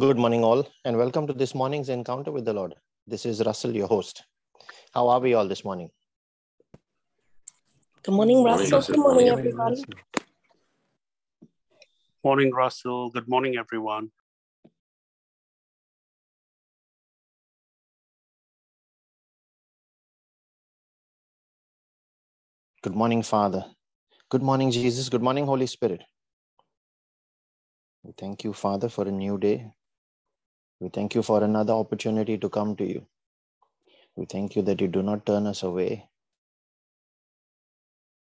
Good morning, all, and welcome to this morning's encounter with the Lord. This is Russell, your host. How are we all this morning? Good morning, Morning, Russell. Russell. Good morning, Morning, everyone. Morning, Russell. Good morning, everyone. Good morning, Father. Good morning, Jesus. Good morning, Holy Spirit. We thank you, Father, for a new day. We thank you for another opportunity to come to you. We thank you that you do not turn us away.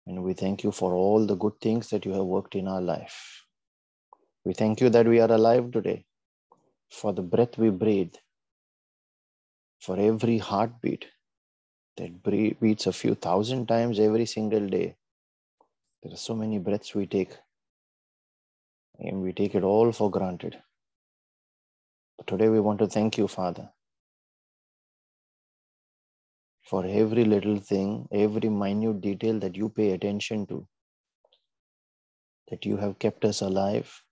And we thank you for all the good things that you have worked in our life. We thank you that we are alive today, for the breath we breathe, for every heartbeat that beats a few thousand times every single day. There are so many breaths we take, and we take it all for granted. Today we want to thank you, Father, for every little thing, every minute detail that you pay attention to, that you have kept us alive,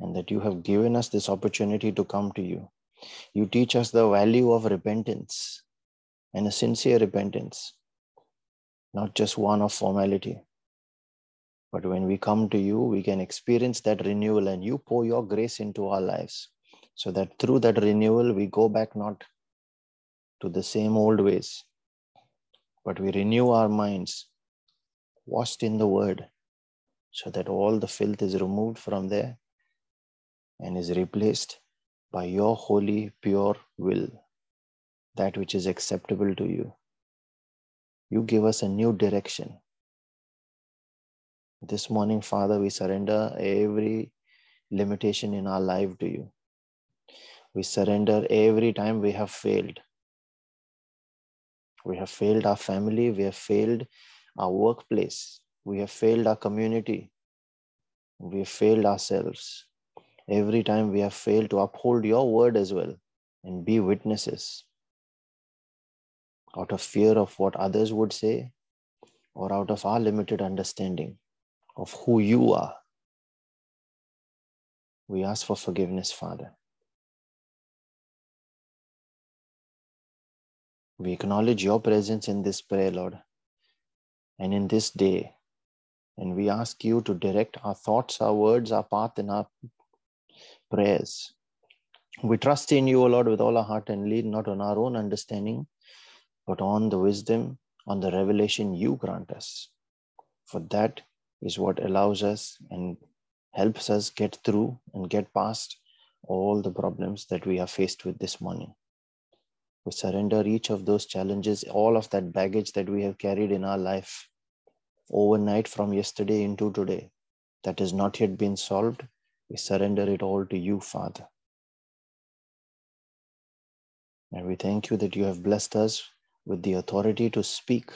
and that you have given us this opportunity to come to you. You teach us the value of repentance and a sincere repentance, not just one of formality. But when we come to you, we can experience that renewal, and you pour your grace into our lives so that through that renewal, we go back not to the same old ways, but we renew our minds, washed in the word, so that all the filth is removed from there and is replaced by your holy, pure will, that which is acceptable to you. You give us a new direction. This morning, Father, we surrender every limitation in our life to you. We surrender every time we have failed. We have failed our family, we have failed our workplace, we have failed our community, we have failed ourselves. Every time we have failed to uphold your word as well and be witnesses out of fear of what others would say or out of our limited understanding of who you are. We ask for forgiveness, Father. We acknowledge your presence in this prayer, Lord, and in this day. And we ask you to direct our thoughts, our words, our path, and our prayers. We trust in you, O Lord, with all our heart and lead not on our own understanding, but on the wisdom, on the revelation you grant us. For that is what allows us and helps us get through and get past all the problems that we are faced with this morning. We surrender each of those challenges, all of that baggage that we have carried in our life overnight from yesterday into today that has not yet been solved. We surrender it all to you, Father. And we thank you that you have blessed us with the authority to speak.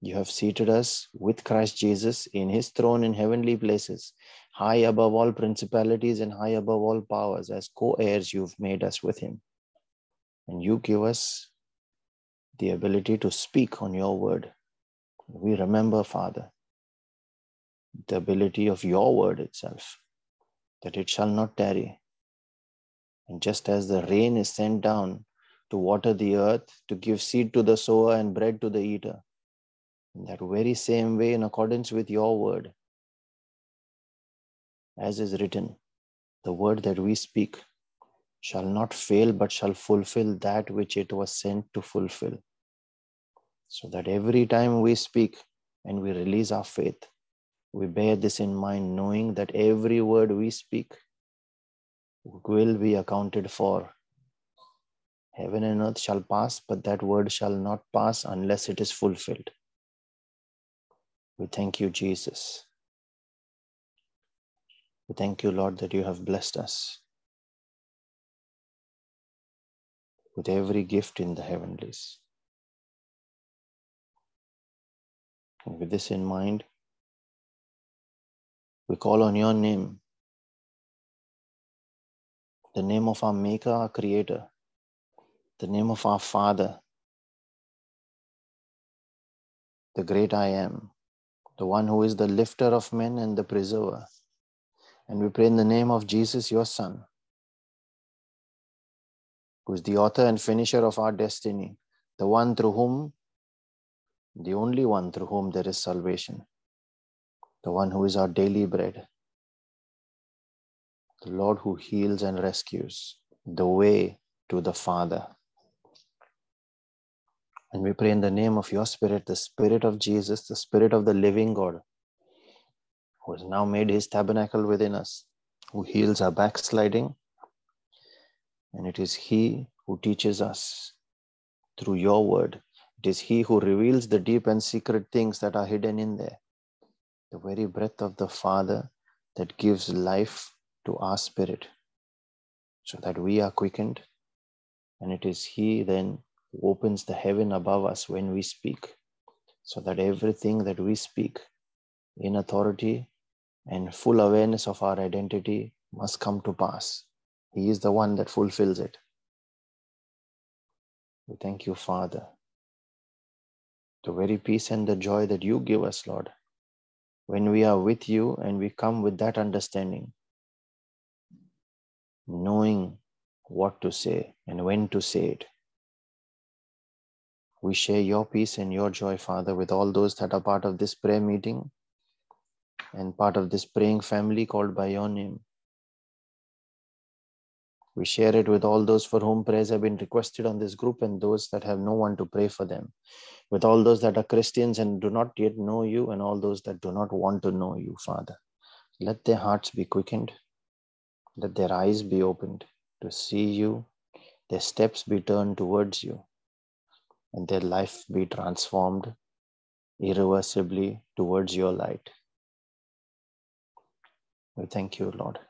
You have seated us with Christ Jesus in his throne in heavenly places, high above all principalities and high above all powers. As co heirs, you've made us with him. And you give us the ability to speak on your word. We remember, Father, the ability of your word itself, that it shall not tarry. And just as the rain is sent down to water the earth, to give seed to the sower and bread to the eater, in that very same way, in accordance with your word, as is written, the word that we speak shall not fail, but shall fulfill that which it was sent to fulfill. So that every time we speak and we release our faith, we bear this in mind, knowing that every word we speak will be accounted for. Heaven and earth shall pass, but that word shall not pass unless it is fulfilled. We thank you, Jesus. We thank you, Lord, that you have blessed us with every gift in the heavenlies. And with this in mind, we call on your name, the name of our Maker, our Creator, the name of our Father, the great I am, the one who is the lifter of men and the preserver. And we pray in the name of Jesus, your Son, who is the author and finisher of our destiny, the one through whom, the only one through whom there is salvation, the one who is our daily bread, the Lord who heals and rescues, the way to the Father. And we pray in the name of your Spirit, the Spirit of Jesus, the Spirit of the living God, who has now made his tabernacle within us, who heals our backsliding. And it is he who teaches us through your word. It is he who reveals the deep and secret things that are hidden in there. The very breath of the Father that gives life to our spirit so that we are quickened. And it is he then who opens the heaven above us when we speak, so that everything that we speak in authority and full awareness of our identity must come to pass. He is the one that fulfills it. We thank you, Father, the very peace and the joy that you give us, Lord, when we are with you and we come with that understanding, knowing what to say and when to say it. We share your peace and your joy, Father, with all those that are part of this prayer meeting and part of this praying family called by your name. We share it with all those for whom prayers have been requested on this group and those that have no one to pray for them. With all those that are Christians and do not yet know you, and all those that do not want to know you, Father. Let their hearts be quickened, let their eyes be opened to see you, their steps be turned towards you, and their life be transformed irreversibly towards your light. We thank you, Lord.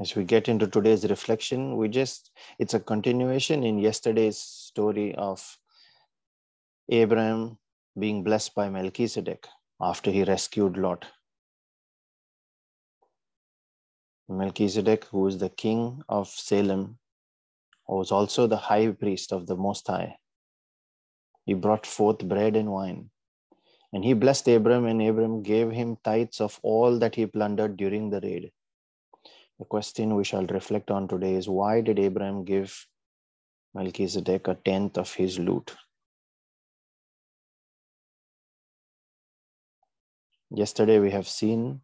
As we get into today's reflection, we just, it's a continuation in yesterday's story of Abraham being blessed by Melchizedek after he rescued Lot. Melchizedek, who is the king of Salem, was also the high priest of the Most High. He brought forth bread and wine. And he blessed Abram, and Abram gave him tithes of all that he plundered during the raid. The question we shall reflect on today is why did Abraham give Melchizedek a tenth of his loot? Yesterday we have seen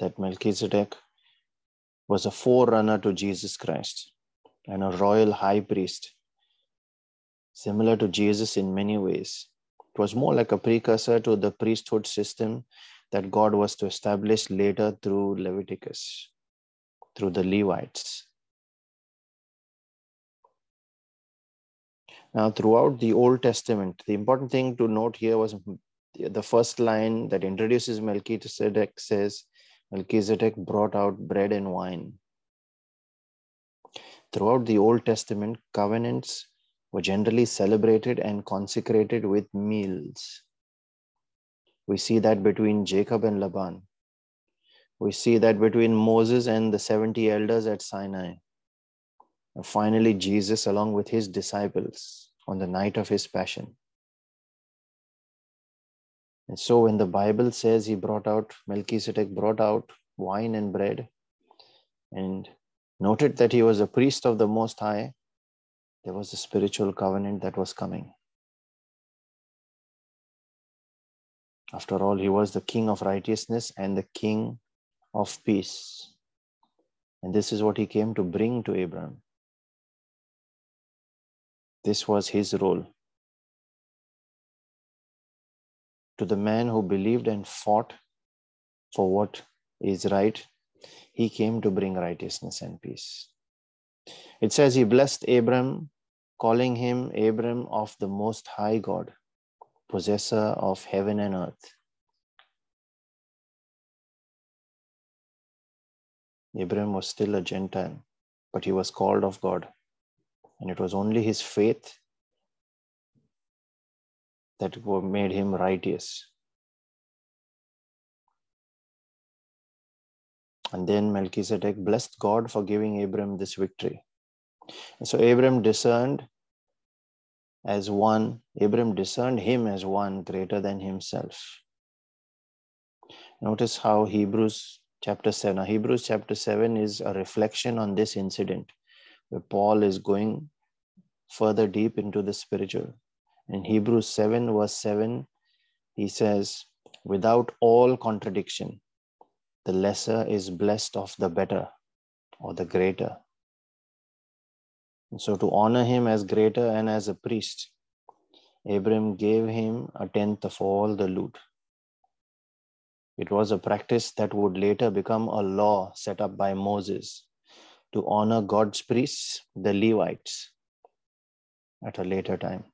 that Melchizedek was a forerunner to Jesus Christ and a royal high priest, similar to Jesus in many ways. It was more like a precursor to the priesthood system that God was to establish later through Leviticus, through the Levites. Now, throughout the Old Testament, the important thing to note here was the first line that introduces Melchizedek says, Melchizedek brought out bread and wine. Throughout the Old Testament, covenants were generally celebrated and consecrated with meals. We see that between Jacob and Laban. We see that between Moses and the 70 elders at Sinai. And finally, Jesus, along with his disciples, on the night of his passion. And so when the Bible says he brought out, Melchizedek brought out wine and bread and noted that he was a priest of the Most High, there was a spiritual covenant that was coming. After all, he was the king of righteousness and the king of peace. And this is what he came to bring to Abraham. This was his role. to the man who believed and fought for what is right, he came to bring righteousness and peace. It says he blessed Abram, calling him Abram of the Most High God, possessor of heaven and earth. Abram was still a Gentile, but he was called of God. And it was only his faith that made him righteous. And then Melchizedek blessed God for giving Abram this victory. And so Abram discerned as one, Abram discerned him as one greater than himself. Notice how Hebrews chapter 7. Now, Hebrews chapter 7 is a reflection on this incident where Paul is going further deep into the spiritual. In Hebrews 7, verse 7, he says, Without all contradiction, the lesser is blessed of the better or the greater. And so, to honor him as greater and as a priest, Abram gave him a tenth of all the loot. It was a practice that would later become a law set up by Moses to honor God's priests, the Levites, at a later time.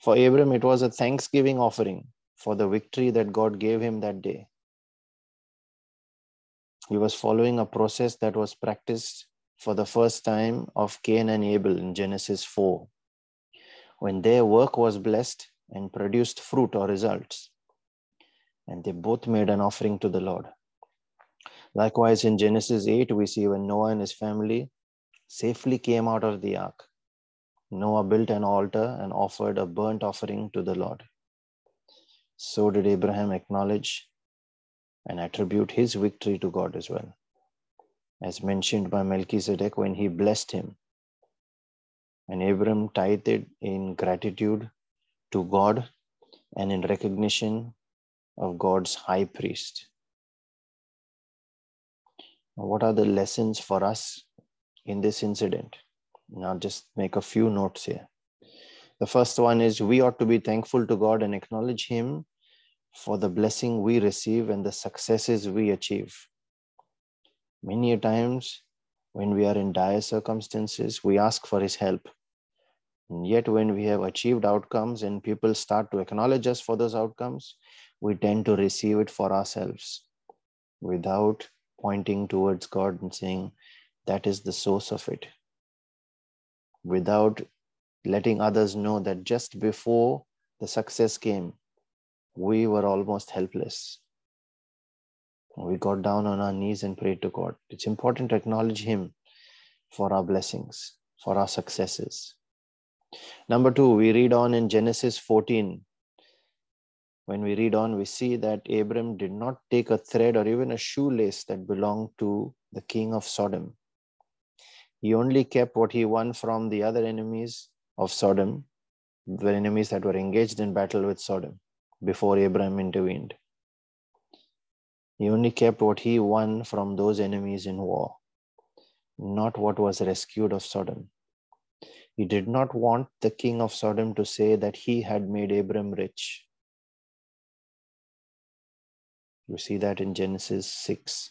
For Abram, it was a thanksgiving offering for the victory that God gave him that day. He was following a process that was practiced for the first time of Cain and Abel in Genesis 4, when their work was blessed and produced fruit or results and they both made an offering to the Lord. Likewise, in Genesis 8, we see when Noah and his family safely came out of the ark, Noah built an altar and offered a burnt offering to the Lord. So did Abraham acknowledge and attribute his victory to God as well, as mentioned by Melchizedek when he blessed him. And Abram tithed in gratitude to God and in recognition of God's high priest. What are the lessons for us in this incident? Now, just make a few notes here. The first one is we ought to be thankful to God and acknowledge Him for the blessing we receive and the successes we achieve. Many times, when we are in dire circumstances, we ask for His help. And yet, when we have achieved outcomes and people start to acknowledge us for those outcomes, we tend to receive it for ourselves without pointing towards God and saying, that is the source of it. Without letting others know that just before the success came, we were almost helpless. We got down on our knees and prayed to God. It's important to acknowledge Him for our blessings, for our successes. Number two, we read on in Genesis 14, when we read on, we see that Abram did not take a thread or even a shoelace that belonged to the king of Sodom. He only kept what he won from the other enemies of Sodom, the enemies that were engaged in battle with Sodom before Abram intervened. He only kept what he won from those enemies in war, not what was rescued of Sodom. He did not want the king of Sodom to say that he had made Abram rich You see that in Genesis 6,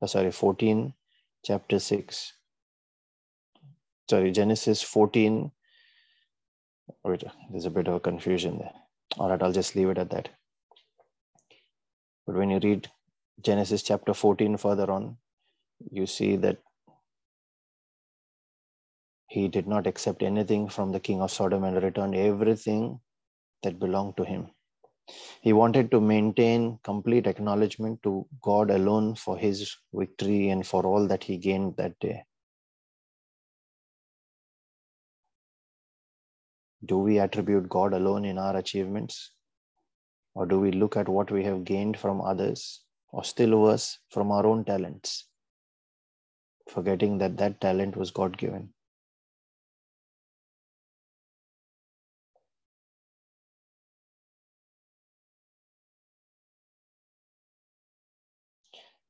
oh, sorry, 14, chapter 6. Sorry, Genesis 14. Wait, there's a bit of a confusion there. All right, I'll just leave it at that. But when you read Genesis chapter 14 further on, you see that he did not accept anything from the king of Sodom and returned everything that belonged to him. He wanted to maintain complete acknowledgement to God alone for his victory and for all that he gained that day. Do we attribute God alone in our achievements? Or do we look at what we have gained from others, or still worse, from our own talents, forgetting that that talent was God given?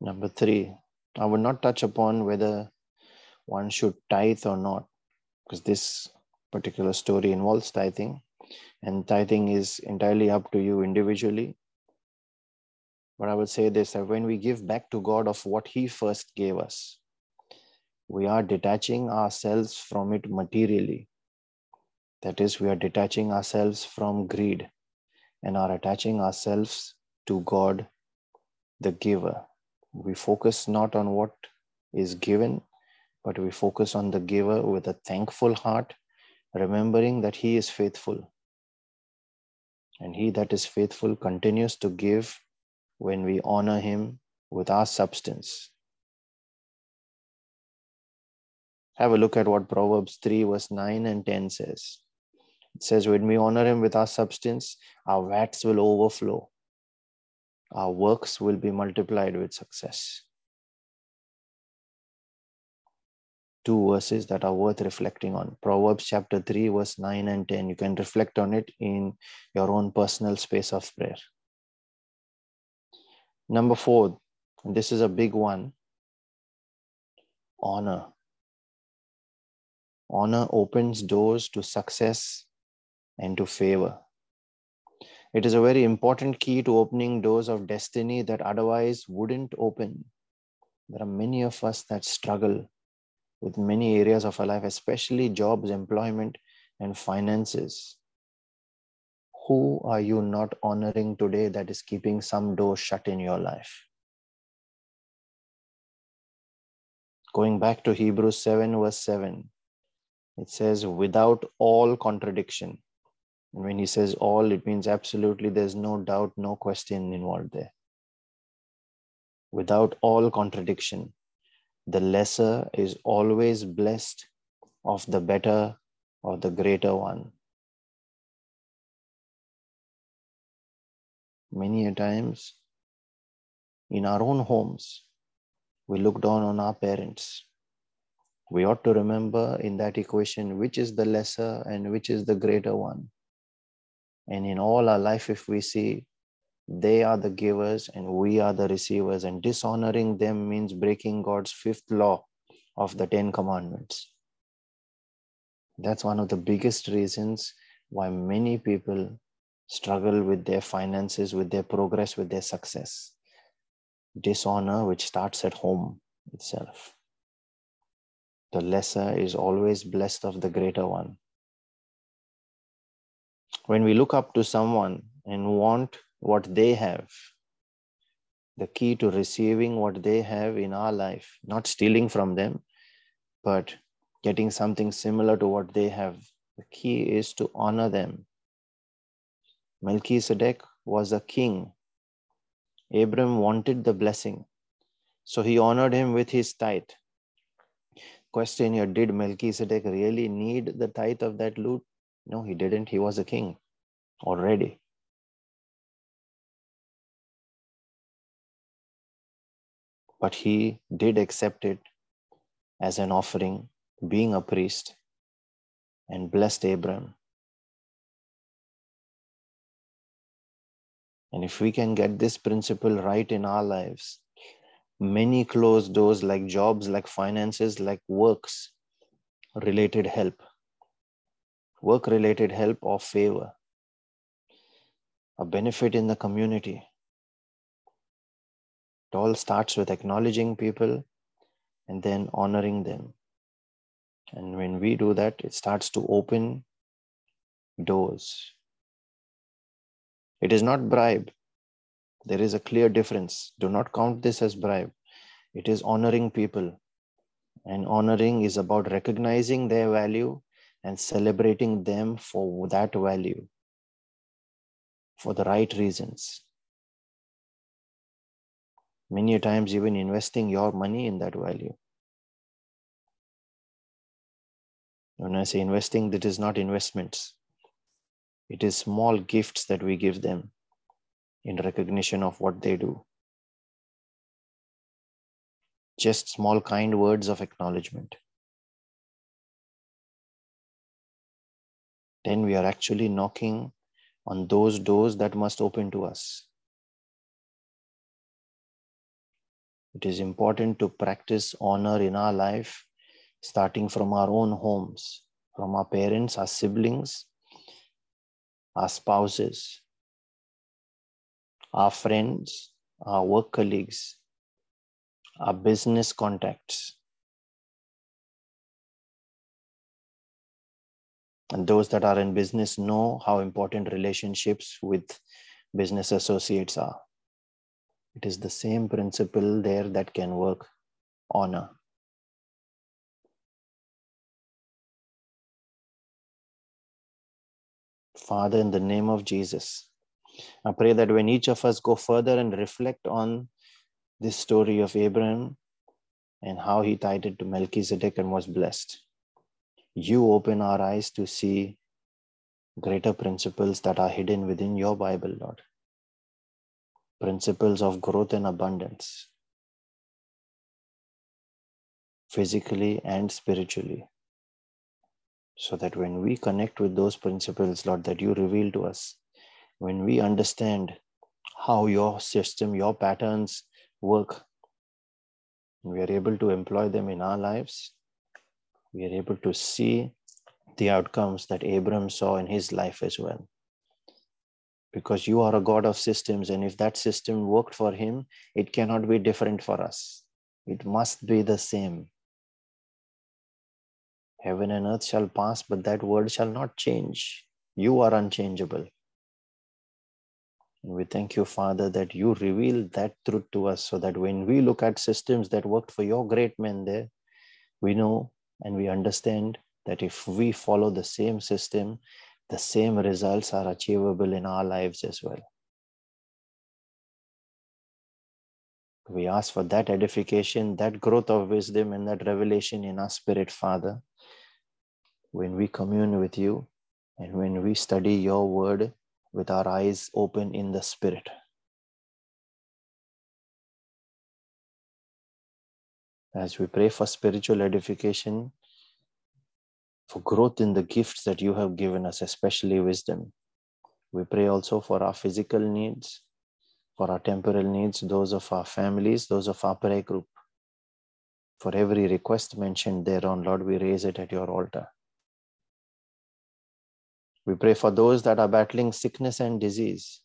Number three, I will not touch upon whether one should tithe or not, because this particular story involves tithing, and tithing is entirely up to you individually. But I would say this that when we give back to God of what He first gave us, we are detaching ourselves from it materially. That is, we are detaching ourselves from greed and are attaching ourselves to God, the giver we focus not on what is given, but we focus on the giver with a thankful heart, remembering that He is faithful. And He that is faithful continues to give when we honor Him with our substance. Have a look at what Proverbs 3, verse 9 and 10 says. It says, When we honor Him with our substance, our vats will overflow our works will be multiplied with success. Two verses that are worth reflecting on. Proverbs chapter 3, verse 9 and 10. You can reflect on it in your own personal space of prayer. Number four, this is a big one honor. Honor opens doors to success and to favor. It is a very important key to opening doors of destiny that otherwise wouldn't open. There are many of us that struggle with many areas of our life, especially jobs, employment, and finances. Who are you not honoring today that is keeping some door shut in your life? Going back to Hebrews 7, verse 7, it says, without all contradiction. And when he says all, it means absolutely there's no doubt, no question involved there. Without all contradiction, the lesser is always blessed of the better or the greater one. Many a times in our own homes, we look down on our parents. We ought to remember in that equation which is the lesser and which is the greater one. And in all our life, if we see they are the givers and we are the receivers, and dishonoring them means breaking God's fifth law of the Ten Commandments. That's one of the biggest reasons why many people struggle with their finances, with their progress, with their success. Dishonor, which starts at home itself. The lesser is always blessed of the greater one when we look up to someone and want what they have, the key to receiving what they have in our life, not stealing from them, but getting something similar to what they have, the key is to honor them. Melchizedek was a king. Abram wanted the blessing, so he honored him with his tithe. Question here Did Melchizedek really need the tithe of that loot? No, he didn't. He was a king already. But he did accept it as an offering, being a priest, and blessed Abram. And if we can get this principle right in our lives, many closed doors like jobs, like finances, like works related help, work related help or favor, a benefit in the community. It all starts with acknowledging people and then honoring them. And when we do that, it starts to open doors. It is not bribe. There is a clear difference. Do not count this as bribe. It is honoring people. And honoring is about recognizing their value and celebrating them for that value for the right reasons. Many times, even investing your money in that value. When I say investing, that is not investments, it is small gifts that we give them in recognition of what they do. Just small, kind words of acknowledgement. Then we are actually knocking on those doors that must open to us. It is important to practice honor in our life, starting from our own homes, from our parents, our siblings, our spouses, our friends, our work colleagues, our business contacts. And those that are in business know how important relationships with business associates are. It is the same principle there that can work honor. Father, in the name of Jesus, I pray that when each of us go further and reflect on this story of Abraham and how he tied it to Melchizedek and was blessed, you open our eyes to see greater principles that are hidden within your Bible, Lord. principles of growth and abundance, physically and spiritually. So that when we connect with those principles, Lord, that you reveal to us, when we understand how your system, your patterns work, we are able to employ them in our lives, we are able to see the outcomes that Abram saw in his life as well. Because you are a God of systems, and if that system worked for him, it cannot be different for us. It must be the same. Heaven and earth shall pass, but that word shall not change. You are unchangeable. And we thank you, Father, that you reveal that truth to us so that when we look at systems that worked for your great men there, we know and we understand that if we follow the same system, the same results are achievable in our lives as well. We ask for that edification, that growth of wisdom, and that revelation in our spirit, Father, when we commune with you and when we study your word with our eyes open in the spirit. As we pray for spiritual edification, for growth in the gifts that you have given us, especially wisdom. We pray also for our physical needs, for our temporal needs, those of our families, those of our prayer group. For every request mentioned thereon, Lord, we raise it at your altar. We pray for those that are battling sickness and disease.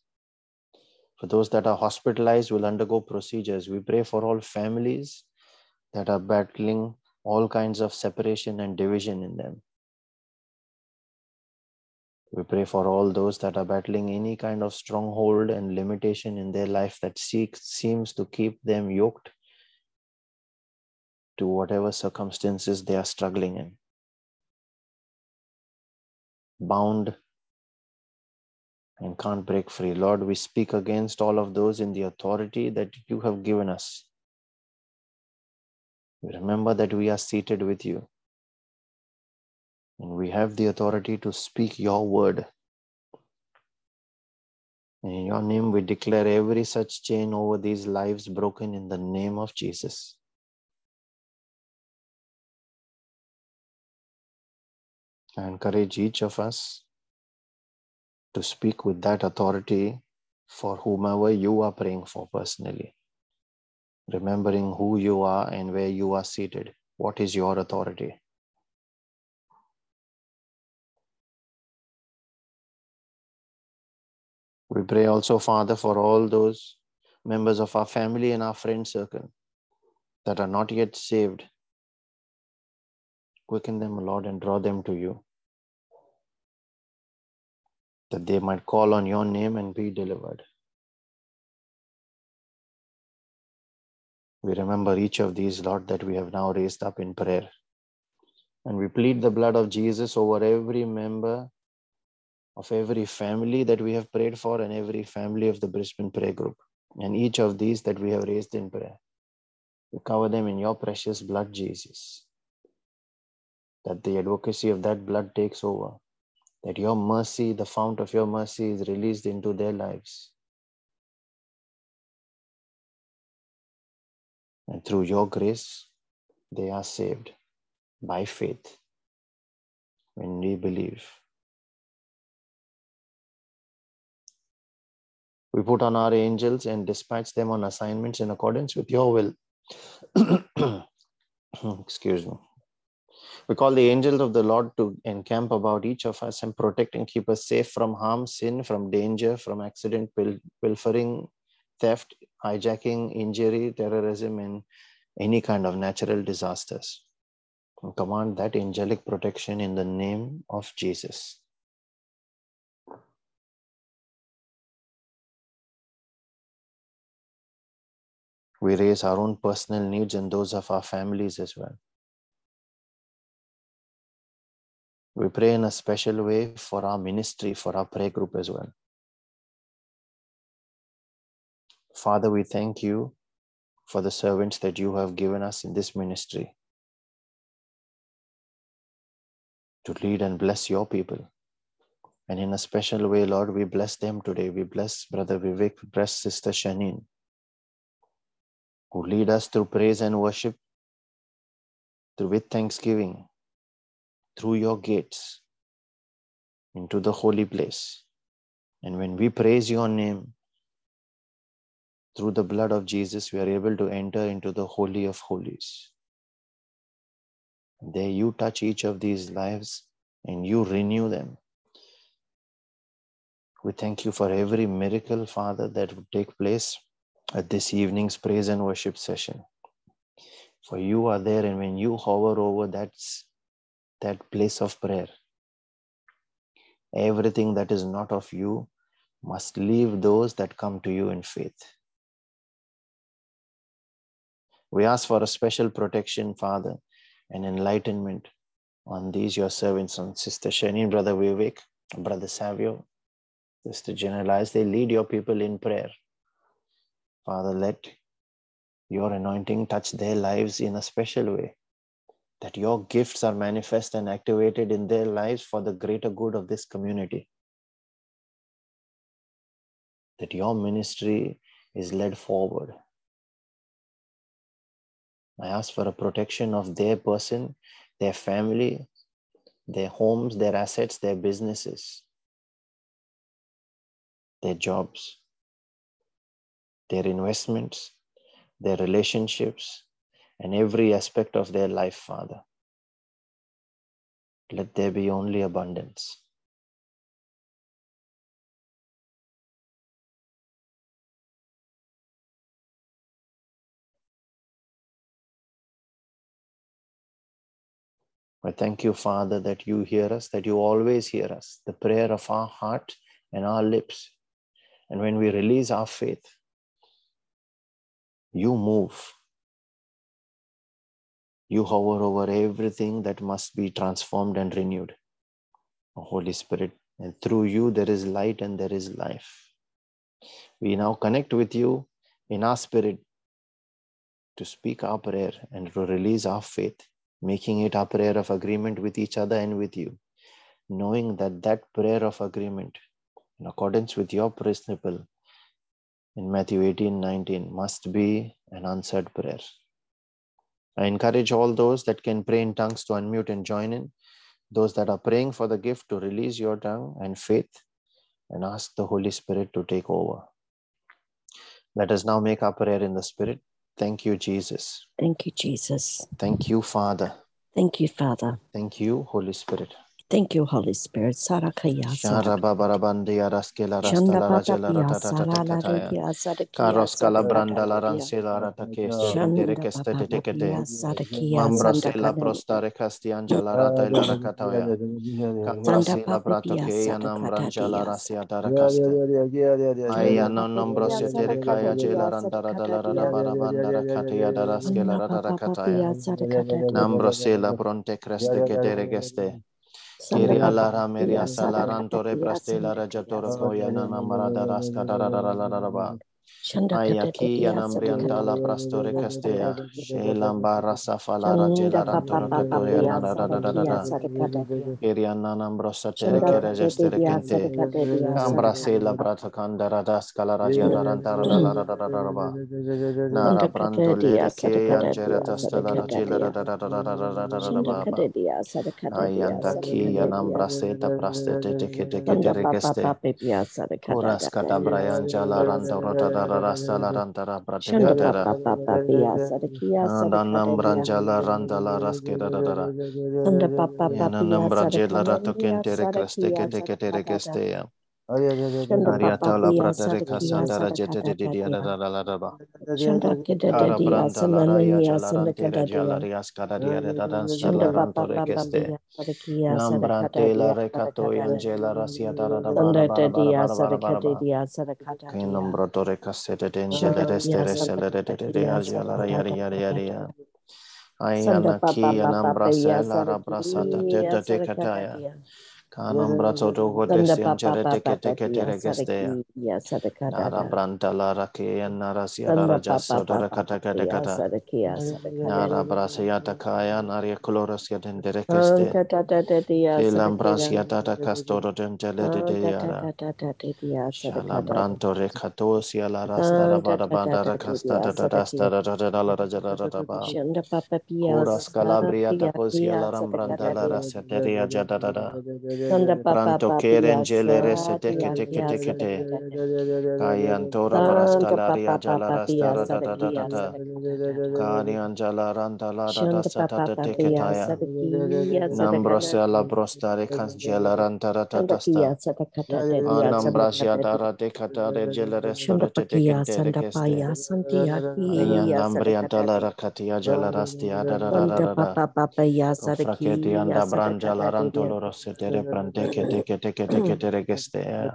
For those that are hospitalized, will undergo procedures. We pray for all families that are battling all kinds of separation and division in them. We pray for all those that are battling any kind of stronghold and limitation in their life that seeks, seems to keep them yoked to whatever circumstances they are struggling in. Bound and can't break free. Lord, we speak against all of those in the authority that you have given us. Remember that we are seated with you. And we have the authority to speak your word. And in your name, we declare every such chain over these lives broken in the name of Jesus. I encourage each of us to speak with that authority for whomever you are praying for personally. Remembering who you are and where you are seated. What is your authority? We pray also, Father, for all those members of our family and our friend circle that are not yet saved. Quicken them, Lord, and draw them to you. That they might call on your name and be delivered. We remember each of these, Lord, that we have now raised up in prayer. And we plead the blood of Jesus over every member of every family that we have prayed for and every family of the Brisbane prayer group and each of these that we have raised in prayer. We cover them in your precious blood, Jesus. That the advocacy of that blood takes over. That your mercy, the fount of your mercy, is released into their lives. And through your grace, they are saved by faith when we believe. We put on our angels and dispatch them on assignments in accordance with your will. Excuse me. We call the angels of the Lord to encamp about each of us and protect and keep us safe from harm, sin, from danger, from accident, pil- pilfering, theft, hijacking, injury, terrorism, and any kind of natural disasters. We command that angelic protection in the name of Jesus. We raise our own personal needs and those of our families as well. We pray in a special way for our ministry, for our prayer group as well. Father, we thank you for the servants that you have given us in this ministry to lead and bless your people. And in a special way, Lord, we bless them today. We bless Brother Vivek, bless Sister Shanin, who lead us through praise and worship, through with thanksgiving, through your gates into the holy place. And when we praise your name, through the blood of Jesus, we are able to enter into the Holy of Holies. There you touch each of these lives and you renew them. We thank you for every miracle, Father, that would take place at this evening's praise and worship session. For you are there, and when you hover over that's that place of prayer, everything that is not of you must leave those that come to you in faith. We ask for a special protection, Father, and enlightenment on these your servants, on Sister Shanin, Brother Vivek, Brother Savio, Sister General, they lead your people in prayer. Father, let your anointing touch their lives in a special way, that your gifts are manifest and activated in their lives for the greater good of this community. That your ministry is led forward I ask for a protection of their person, their family, their homes, their assets, their businesses, their jobs, their investments, their relationships, and every aspect of their life, Father. Let there be only abundance. I thank you, Father, that you hear us, that you always hear us, the prayer of our heart and our lips. And when we release our faith, you move. You hover over everything that must be transformed and renewed. Oh, Holy Spirit, and through you there is light and there is life. We now connect with you in our spirit to speak our prayer and to release our faith making it a prayer of agreement with each other and with you, knowing that that prayer of agreement, in accordance with your principle in Matthew 18 19, must be an answered prayer. I encourage all those that can pray in tongues to unmute and join in, those that are praying for the gift to release your tongue and faith, and ask the Holy Spirit to take over. Let us now make our prayer in the Spirit. Thank you, Jesus. Thank you, Jesus. Thank you, Father. Thank you, Father. Thank you, Holy Spirit. Thank you, Holy Spirit. Sarakaya Shara babarabandia raskela rastala rajela ratatatataya. Karos calabranda la ransela ratake stekendere kestete tekete. Mambrose la prostare castianja la rata la rakatoya. Kambrasi la prato ke yanambranja la rasia darakaste. Ayana nombrose tere kaya jela randara dala rada barabanda rakataya daraskela ratarakataya. Nambrose la bronte creste kedere geste. Kiri alara meria salaranto reprastela rajatoro koyana namarada raskadararararaba. Ayaki yanambrianta la prastore castea. Shelamba rasa falara jelaranto rakatoya nararararara. Kiriana nambrosa tere kere gestere kente. Cambra se la brata candara das calaraja darantarararararaba. Nara branto lere ke angera tastela rajela rarararararaba. Ayanda ki yanambra seta prastete teke teke tere geste. Kuras kata brayan jala ranta rota dara rasta la ranta ra prate kadera. Andanam branjala ranta la raske dara dara. Yananam branjela rato kentere kreste kete kete regeste ya. Ariata la prate rekasanda rajete de dia dara dara dara. Kara branta la raya jala rante ra jala rias kada dia dara stala ranto regeste. Nambrante la recato angela rasia dara dara bara bara bara bara bara bara. Kingdom tore cassette dengele restere celere de de agiala yari yari yari ya. Ayana ki anambra sela rabrasata de de de kataya. Kanam brato dogo desian jere teke teke tere geste. Nara branta la rake and nara raja sodara kata kata kata. Nara brasia takaya naria colora den dere geste. Elam brasia tata castoro den jele de de. Shala branto recato sia la rasta da bada banda racasta da da rasta da da da da la raja da da da ba. Kuras calabria taposia la rambranta la rasia teria jada da da. Pranto keren jelere sete kete kete kete. Kayantora barascalaria jalara stara da da da da da. Karian jalaran da la da da sa da da teketaya. Nambrosia la brostare kans jalaran da da da da sta. Anambrasia da da dekata de jelere sore te tekete rekeste. Nambria dalara katia jalara stia da da da da da. Fraketia da branjalaran dolorose tere papa ya Kofraketi sadakia anda branja la sadakada dia. rantolo rosetere prante kete kete kete kete regeste.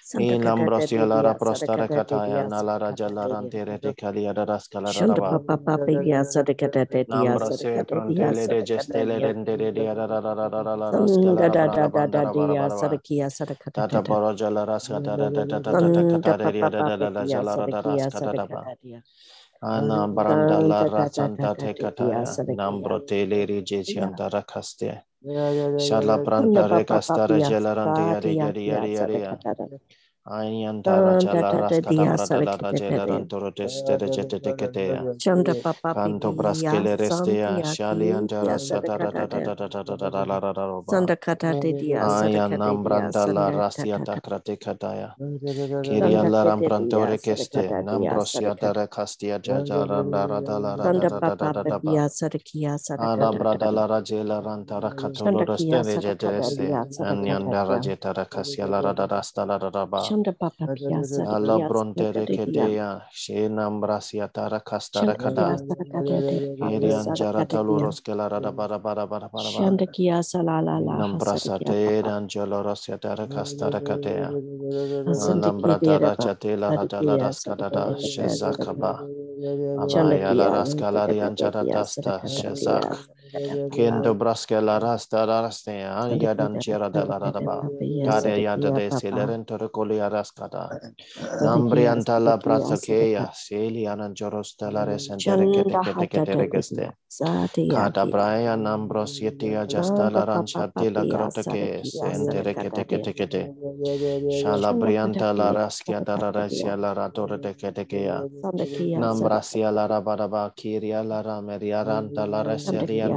Santa In kadada lambrosia la dia raprostare sadakada kataya dia nala raja la sadakada dia. rantere te kalia da raskala Shanda raba. papa papa ya sadakada dia Nambrose sadakada dia prontele de sadakada gestele dia. rendere dia da da da da da da la raskala Sanda da rabra da da Ana baranda la rasanta tekata nambro tele rigesi anda rakaste. Shala branda rekasta regelarandi yari yari yari yari. Ayandara jalara stadabra dalara Shanda Papa Piazza. Alla Brontere Kedea, Shenam Brasia Tara Castara Kada, Irian Jarata Luros Kelarada Barabara Barabara, Shanda Kiasa La La La, Nambrasa Ted and Joloros Yatara Castara Kadea, Nambrata Chatela Radala Raskada, Shezakaba, Amaya Raskalaria Jaratasta, Shezak. Kendo braskela rasta raste an yadan chera da la da ba. Kare yada de sileren toro koli araska da. Nambri anta la praza keya seli anan joros da la resentere kete kete kete regeste. Kada braya nambros yetia jasta la rancharti la grota ke sentere kete kete kete. Shala brianta la raskia da la rasia la ratore de kete keya. Nambrasia la rabaraba kiria la rameria ranta la reselia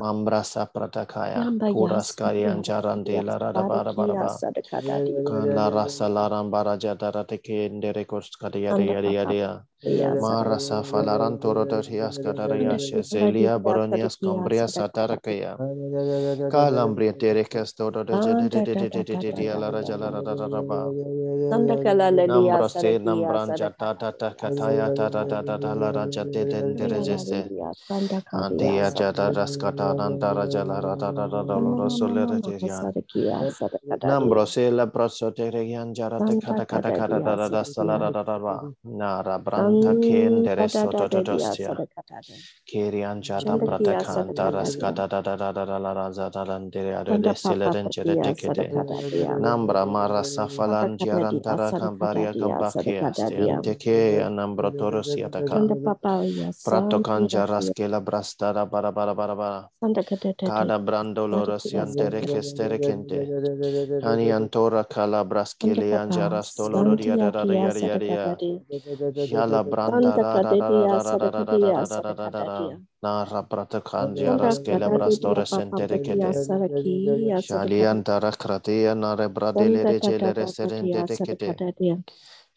Mambrasa pratakaya, kuras karian jaran de la radabara baraba, la rasa laram baraja darateke, nderekos kariya dia dia dia. Marasa falaran torotarias cadarias zelia baronias cambria satarkea. Calambria de de la rajala rararaba. Nambrase nambranja tata takataya tata tata la raja deden derejeste. Antia jata raskata nanta rajala rararaba solerarian. Nambrose la prosoterian jarate kata kata kata rararaba. Nara branja Antakin Deresototosia Kirian Jada Pratakan Daraskada Dadalarazadalan Dere Desilen Jeretikede Nambra Mara Safalan Jarantara Kambaria Kambakia Teke Anambra Torosia Takan Pratokan Jaraskela Brastada Barabara Barabara Kada Brandoloros Yanterekes Terekente Aniantora Kalabraskele Anjaras Dolorodia Yada Yada Yada Yada Sadakia, de Papa, sileren torekolia raskada. Sadakia, Nambrianta la Sadakia, Sadaka, brasakeya. Seli anan joros telare sentere kete Chanda kete kete Hatatatia, regeste. Kada Satiakia, braya nambros yetia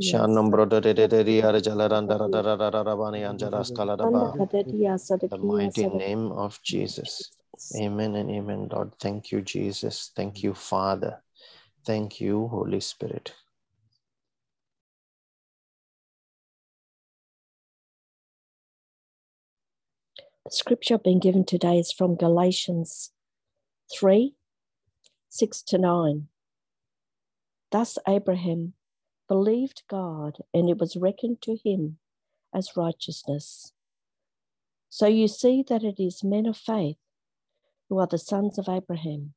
Shannon brother de de de de jalaranda da da da da da bani The mighty name of Jesus. Amen and amen, Lord. Thank you, Jesus. Thank you, Father. Thank you, Holy Spirit. The scripture being given today is from Galatians 3 6 to 9. Thus, Abraham believed God, and it was reckoned to him as righteousness. So you see that it is men of faith who are the sons of Abraham.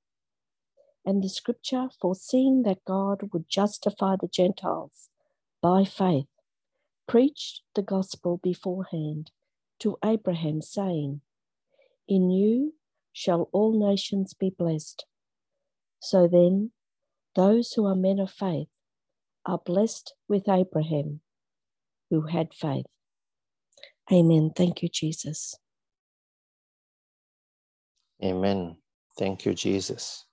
And the scripture, foreseeing that God would justify the Gentiles by faith, preached the gospel beforehand to Abraham, saying, In you shall all nations be blessed. So then, those who are men of faith are blessed with Abraham, who had faith. Amen. Thank you, Jesus. Amen. Thank you, Jesus.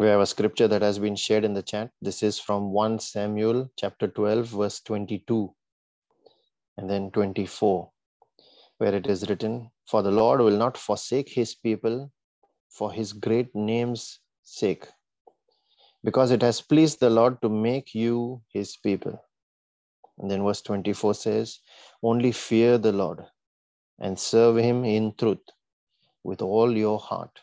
We have a scripture that has been shared in the chat. This is from 1 Samuel chapter 12, verse 22, and then 24, where it is written, For the Lord will not forsake his people for his great name's sake, because it has pleased the Lord to make you his people. And then verse 24 says, Only fear the Lord and serve him in truth with all your heart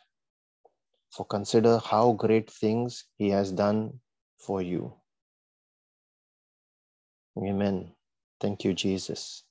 for consider how great things he has done for you. Amen. Thank you, Jesus.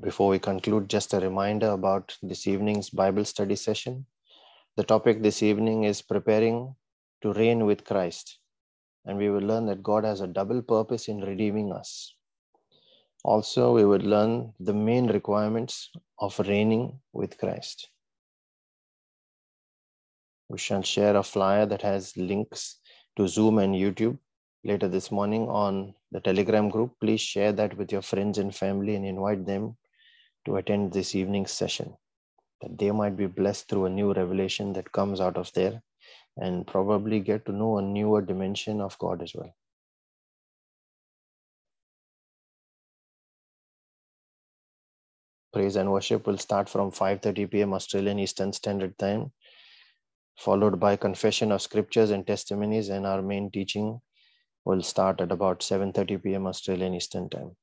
Before we conclude, just a reminder about this evening's Bible study session. The topic this evening is preparing to reign with Christ. And we will learn that God has a double purpose in redeeming us. Also, we will learn the main requirements of reigning with Christ. We shall share a flyer that has links to Zoom and YouTube later this morning on the Telegram group. Please share that with your friends and family and invite them to attend this evening's session that they might be blessed through a new revelation that comes out of there and probably get to know a newer dimension of God as well. Praise and worship will start from 5:30 p.m. Australian Eastern Standard Time, followed by confession of scriptures and testimonies, and our main teaching will start at about 7:30 p.m. Australian Eastern Time.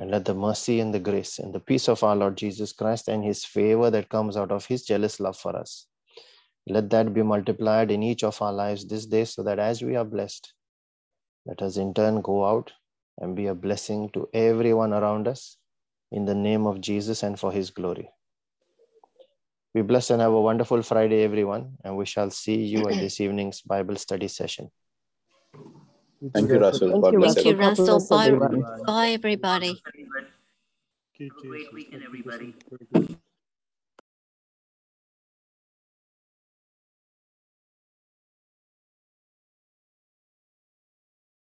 And let the mercy and the grace and the peace of our Lord Jesus Christ and his favor that comes out of his jealous love for us, let that be multiplied in each of our lives this day so that as we are blessed, let us in turn go out and be a blessing to everyone around us in the name of Jesus and for his glory. Be blessed and have a wonderful Friday, everyone, and we shall see you at this evening's Bible study session. Thank you, Russell. Thank you, bless Thank you, Russell. bless Bye, everyone. bye, everybody. Have a great weekend, everybody.